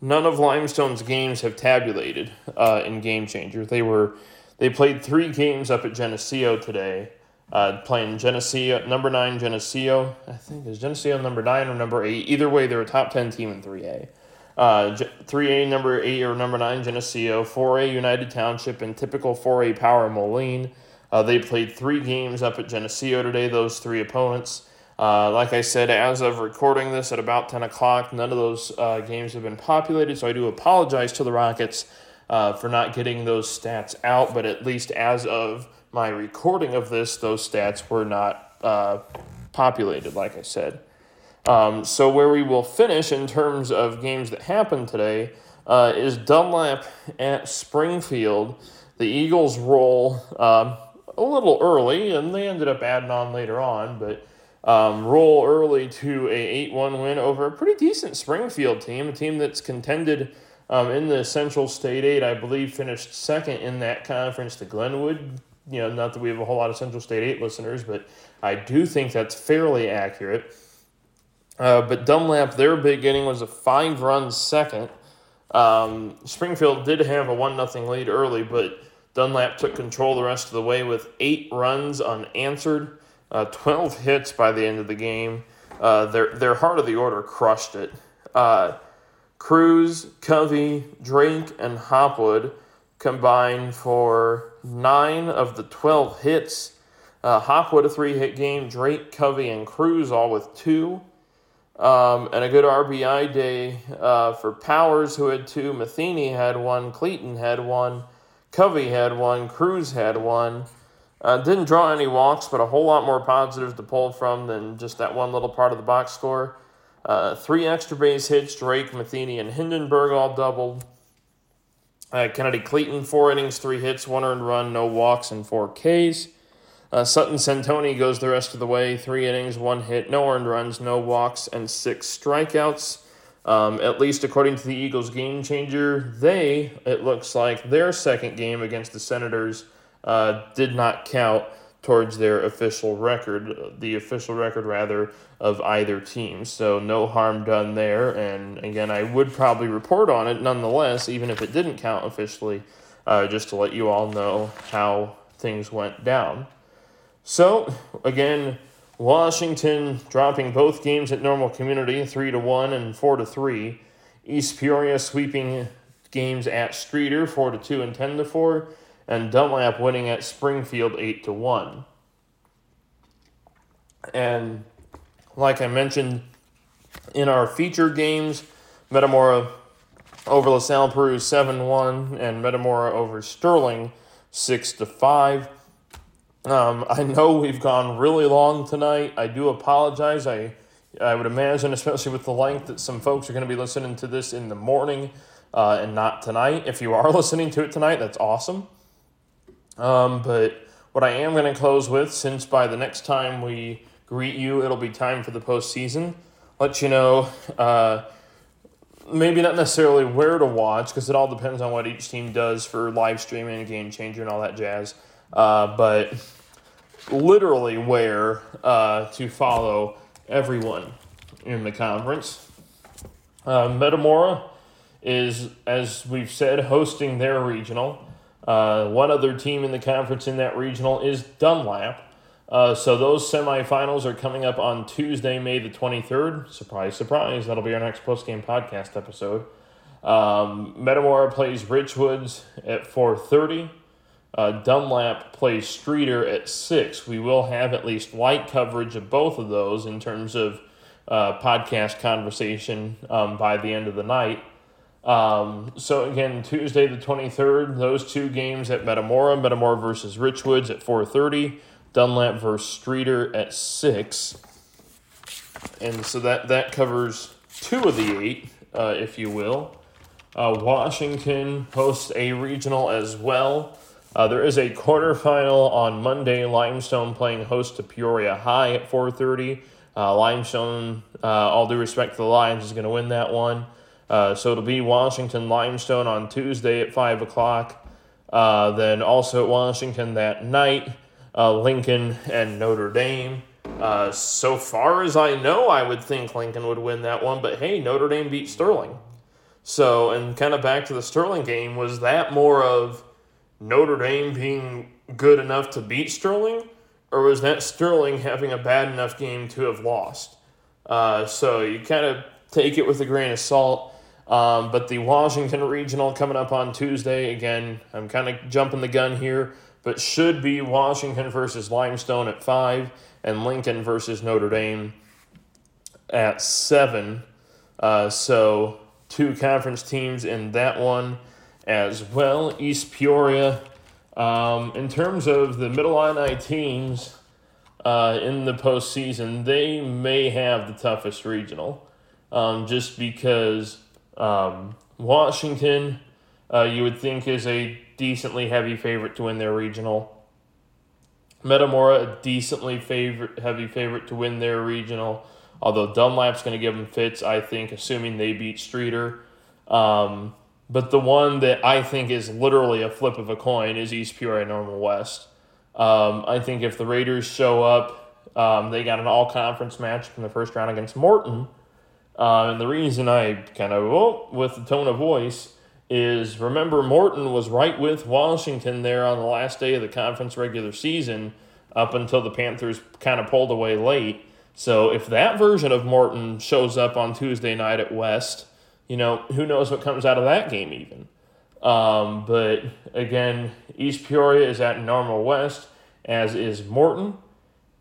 none of Limestone's games have tabulated uh, in Game Changer. They were they played three games up at Geneseo today, uh, playing Geneseo, number nine Geneseo. I think is Geneseo number nine or number eight. Either way, they're a top 10 team in 3A. Uh, 3A number eight or number nine Geneseo, 4A United Township, and typical 4A Power Moline. Uh, they played three games up at Geneseo today, those three opponents. Uh, like I said, as of recording this at about 10 o'clock, none of those uh, games have been populated, so I do apologize to the Rockets uh, for not getting those stats out, but at least as of my recording of this, those stats were not uh, populated, like I said. Um, so, where we will finish in terms of games that happened today uh, is Dunlap at Springfield. The Eagles roll um, a little early, and they ended up adding on later on, but um, roll early to a 8 1 win over a pretty decent Springfield team, a team that's contended um, in the Central State 8, I believe finished second in that conference to Glenwood. You know, not that we have a whole lot of Central State 8 listeners, but I do think that's fairly accurate. Uh, but Dunlap, their big inning was a five run second. Um, Springfield did have a 1 0 lead early, but Dunlap took control the rest of the way with eight runs unanswered, uh, 12 hits by the end of the game. Uh, their, their heart of the order crushed it. Uh, Cruz, Covey, Drake, and Hopwood combined for nine of the 12 hits. Uh, Hopwood, a three hit game, Drake, Covey, and Cruz all with two. Um, and a good RBI day uh, for Powers, who had two. Matheny had one. Clayton had one. Covey had one. Cruz had one. Uh, didn't draw any walks, but a whole lot more positives to pull from than just that one little part of the box score. Uh, three extra base hits, Drake, Matheny, and Hindenburg all doubled. Uh, Kennedy Clayton, four innings, three hits, one earned run, no walks, and four Ks. Uh, Sutton Santoni goes the rest of the way, three innings, one hit, no earned runs, no walks, and six strikeouts. Um, at least according to the Eagles game changer, they, it looks like, their second game against the Senators uh, did not count towards their official record, the official record rather of either team. So no harm done there. And again, I would probably report on it nonetheless, even if it didn't count officially, uh, just to let you all know how things went down. So again, Washington dropping both games at normal community, three to one and four to three. East Peoria sweeping games at Streator, four to two and ten to four and Dunlap winning at Springfield 8 to 1. And like I mentioned in our feature games, Metamora over LaSalle Peru 7 1 and Metamora over Sterling 6 to 5. Um, I know we've gone really long tonight. I do apologize. I I would imagine, especially with the length, that some folks are going to be listening to this in the morning uh, and not tonight. If you are listening to it tonight, that's awesome. Um, but what I am going to close with, since by the next time we greet you, it'll be time for the postseason, let you know uh, maybe not necessarily where to watch, because it all depends on what each team does for live streaming and game changer and all that jazz. Uh, but literally where uh, to follow everyone in the conference. Uh, Metamora is, as we've said, hosting their regional. Uh, one other team in the conference in that regional is Dunlap. Uh, so those semifinals are coming up on Tuesday, May the 23rd. Surprise, surprise. That'll be our next post-game podcast episode. Um, Metamora plays Richwoods at 4.30. Uh, Dunlap plays Streator at 6. We will have at least light coverage of both of those in terms of uh, podcast conversation um, by the end of the night. Um, so again, Tuesday the 23rd, those two games at Metamora, Metamora versus Richwoods at 4:30, Dunlap versus Streator at 6. And so that that covers two of the eight, uh, if you will. Uh, Washington hosts a regional as well. Uh, there is a quarterfinal on Monday. Limestone playing host to Peoria High at 4:30. Uh, Limestone, uh, all due respect to the Lions, is going to win that one. Uh, so it'll be Washington Limestone on Tuesday at 5 o'clock. Uh, then also at Washington that night, uh, Lincoln and Notre Dame. Uh, so far as I know, I would think Lincoln would win that one, but hey, Notre Dame beat Sterling. So, and kind of back to the Sterling game, was that more of Notre Dame being good enough to beat Sterling, or was that Sterling having a bad enough game to have lost? Uh, so you kind of take it with a grain of salt. Um, but the Washington Regional coming up on Tuesday. Again, I'm kind of jumping the gun here, but should be Washington versus Limestone at 5 and Lincoln versus Notre Dame at 7. Uh, so, two conference teams in that one as well. East Peoria. Um, in terms of the Middle Illini teams uh, in the postseason, they may have the toughest regional um, just because um, Washington, uh, you would think, is a decently heavy favorite to win their regional. Metamora, a decently favorite, heavy favorite to win their regional. Although Dunlap's going to give them fits, I think, assuming they beat Streator. Um, but the one that I think is literally a flip of a coin is East Peoria Normal West. Um, I think if the Raiders show up Um, they got an all conference match in the first round against Morton. Uh, and the reason I kind of, well, with the tone of voice, is remember Morton was right with Washington there on the last day of the conference regular season up until the Panthers kind of pulled away late. So if that version of Morton shows up on Tuesday night at West, you know, who knows what comes out of that game even. Um, but again, East Peoria is at Normal West, as is Morton.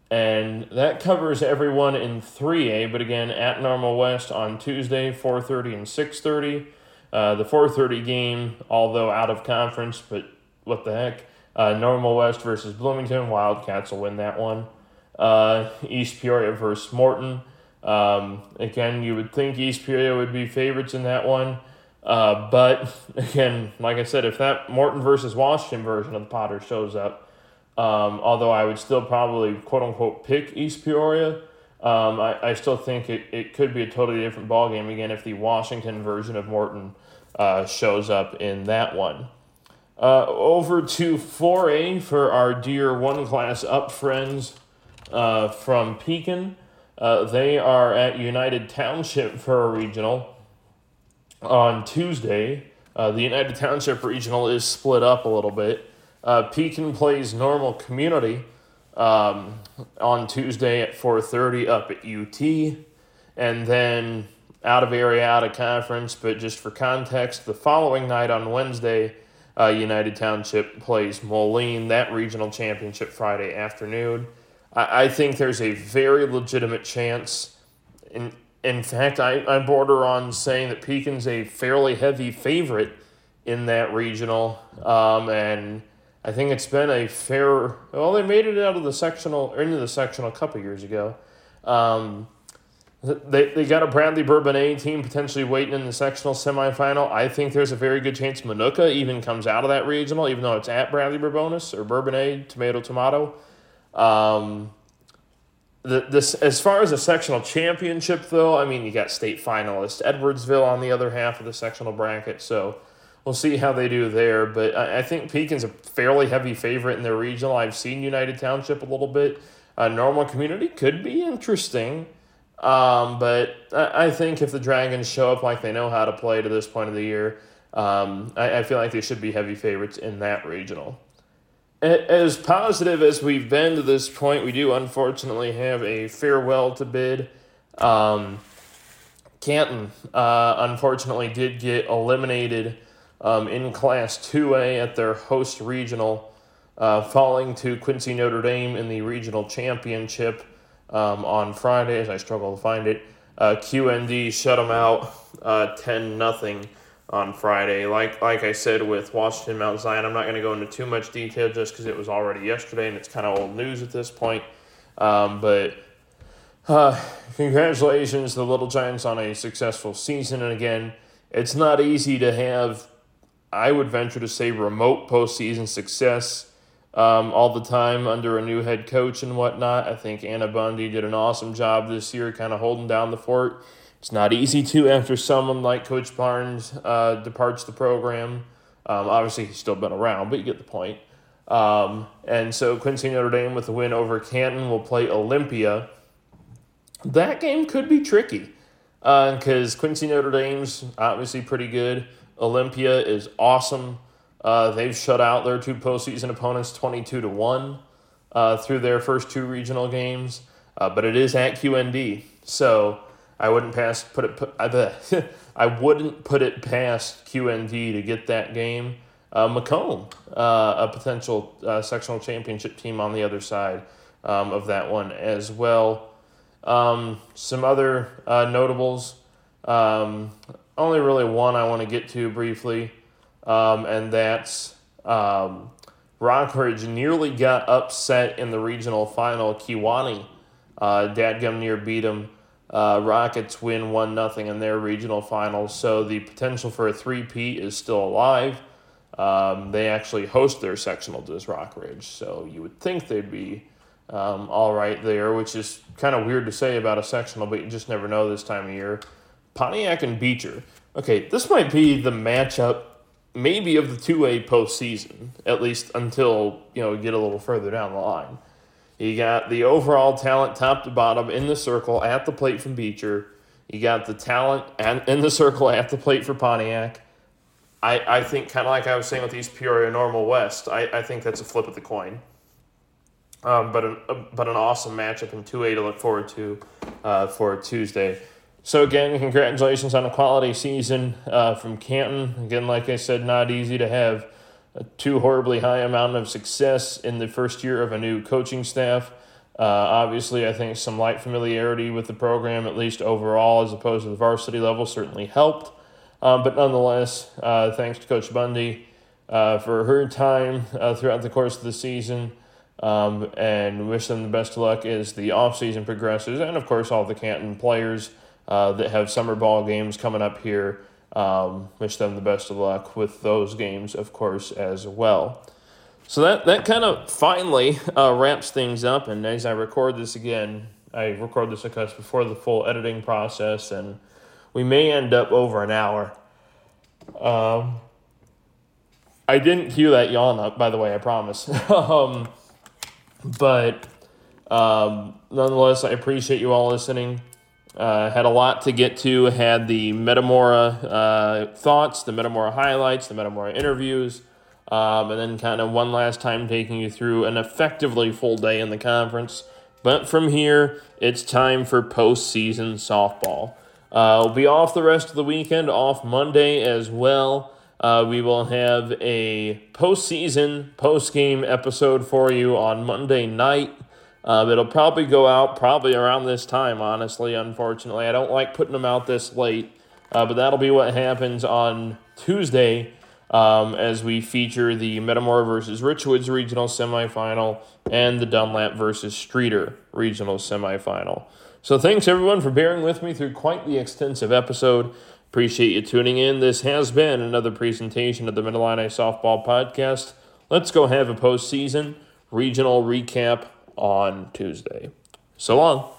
And that covers everyone in 3A, but again, at Normal West on Tuesday, 4.30 and 6.30. Uh, the 4:30 game, although out of conference, but what the heck? Uh, Normal West versus Bloomington. Wildcats will win that one. Uh, East Peoria versus Morton. Um, again, you would think East Peoria would be favorites in that one. Uh, but again, like I said, if that Morton versus Washington version of the Potter shows up, um, although I would still probably quote unquote pick East Peoria, um, I, I still think it, it could be a totally different ballgame again if the Washington version of Morton uh, shows up in that one. Uh, over to 4A for our dear one class up friends uh, from Pekin. Uh, they are at United Township for a regional on Tuesday. Uh, the United Township regional is split up a little bit. Uh, Pekin plays normal community um, on Tuesday at 4:30 up at UT, and then out of area, out of conference. But just for context, the following night on Wednesday, uh, United Township plays Moline that regional championship Friday afternoon. I, I think there's a very legitimate chance. In in fact, I, I border on saying that Pekin's a fairly heavy favorite in that regional, um, and I think it's been a fair. Well, they made it out of the sectional or into the sectional a couple years ago. Um, they, they got a Bradley Bourbonnais team potentially waiting in the sectional semifinal. I think there's a very good chance Manuka even comes out of that regional, even though it's at Bradley Bourbonnais or Bourbonnais, tomato, tomato. Um, the, this as far as a sectional championship though, I mean you got state finalist Edwardsville on the other half of the sectional bracket, so we'll see how they do there. But I, I think Pekin's a fairly heavy favorite in their regional. I've seen United Township a little bit. Uh, normal community could be interesting. Um, but I, I think if the Dragons show up like they know how to play to this point of the year, um, I, I feel like they should be heavy favorites in that regional. As positive as we've been to this point, we do unfortunately have a farewell to bid. Um, Canton, uh, unfortunately, did get eliminated um, in Class 2A at their host regional, uh, falling to Quincy Notre Dame in the regional championship um, on Friday, as I struggle to find it. Uh, QND shut them out uh, 10 nothing on Friday. Like like I said with Washington Mount Zion, I'm not going to go into too much detail just because it was already yesterday and it's kind of old news at this point. Um, but uh, congratulations, the Little Giants, on a successful season. And again, it's not easy to have I would venture to say remote postseason success um, all the time under a new head coach and whatnot. I think Anna Bundy did an awesome job this year, kind of holding down the fort. It's not easy to after someone like Coach Barnes uh, departs the program. Um, obviously, he's still been around, but you get the point. Um, and so Quincy Notre Dame with the win over Canton will play Olympia. That game could be tricky because uh, Quincy Notre Dame's obviously pretty good. Olympia is awesome. Uh, they've shut out their two postseason opponents 22 to 1 uh, through their first two regional games, uh, but it is at QND. So I wouldn't pass put it put, I, I wouldn't put it past QND to get that game. Uh, Macomb, uh, a potential uh, sectional championship team on the other side um, of that one as well. Um, some other notables. Um, only really one I want to get to briefly, um, and that's um, Rockridge nearly got upset in the regional final. Kewanee, uh, Dadgum near beat them. Uh, Rockets win 1 nothing in their regional final, so the potential for a three-peat is still alive. Um, they actually host their sectional to this Rockridge, so you would think they'd be um, all right there, which is kind of weird to say about a sectional, but you just never know this time of year. Pontiac and Beecher. Okay, this might be the matchup maybe of the 2A postseason, at least until, you know, we get a little further down the line. You got the overall talent top to bottom in the circle at the plate from Beecher. You got the talent and in the circle at the plate for Pontiac. I, I think kind of like I was saying with East Peoria Normal West, I, I think that's a flip of the coin. Um, but an, but an awesome matchup in 2A to look forward to uh, for Tuesday. So again, congratulations on a quality season uh, from Canton. Again, like I said, not easy to have a too horribly high amount of success in the first year of a new coaching staff. Uh, obviously, I think some light familiarity with the program, at least overall, as opposed to the varsity level, certainly helped. Um, but nonetheless, uh, thanks to Coach Bundy uh, for her time uh, throughout the course of the season. Um, and wish them the best of luck as the offseason progresses. And of course, all the Canton players uh, that have summer ball games coming up here. Um, wish them the best of luck with those games, of course, as well. So that, that kind of finally uh, wraps things up. And as I record this again, I record this because before the full editing process, and we may end up over an hour. Um, I didn't cue that yawn up, by the way, I promise. um, but um, nonetheless, I appreciate you all listening. Uh, had a lot to get to. Had the Metamora uh, thoughts, the Metamora highlights, the Metamora interviews, um, and then kind of one last time taking you through an effectively full day in the conference. But from here, it's time for postseason softball. Uh, we'll be off the rest of the weekend, off Monday as well. Uh, we will have a postseason, post game episode for you on Monday night. Uh, it'll probably go out probably around this time, honestly, unfortunately. I don't like putting them out this late, uh, but that'll be what happens on Tuesday um, as we feature the Metamora versus Richwoods regional semifinal and the Dunlap versus Streator regional semifinal. So thanks everyone for bearing with me through quite the extensive episode. Appreciate you tuning in. This has been another presentation of the Mid Softball Podcast. Let's go have a postseason regional recap on Tuesday. So long.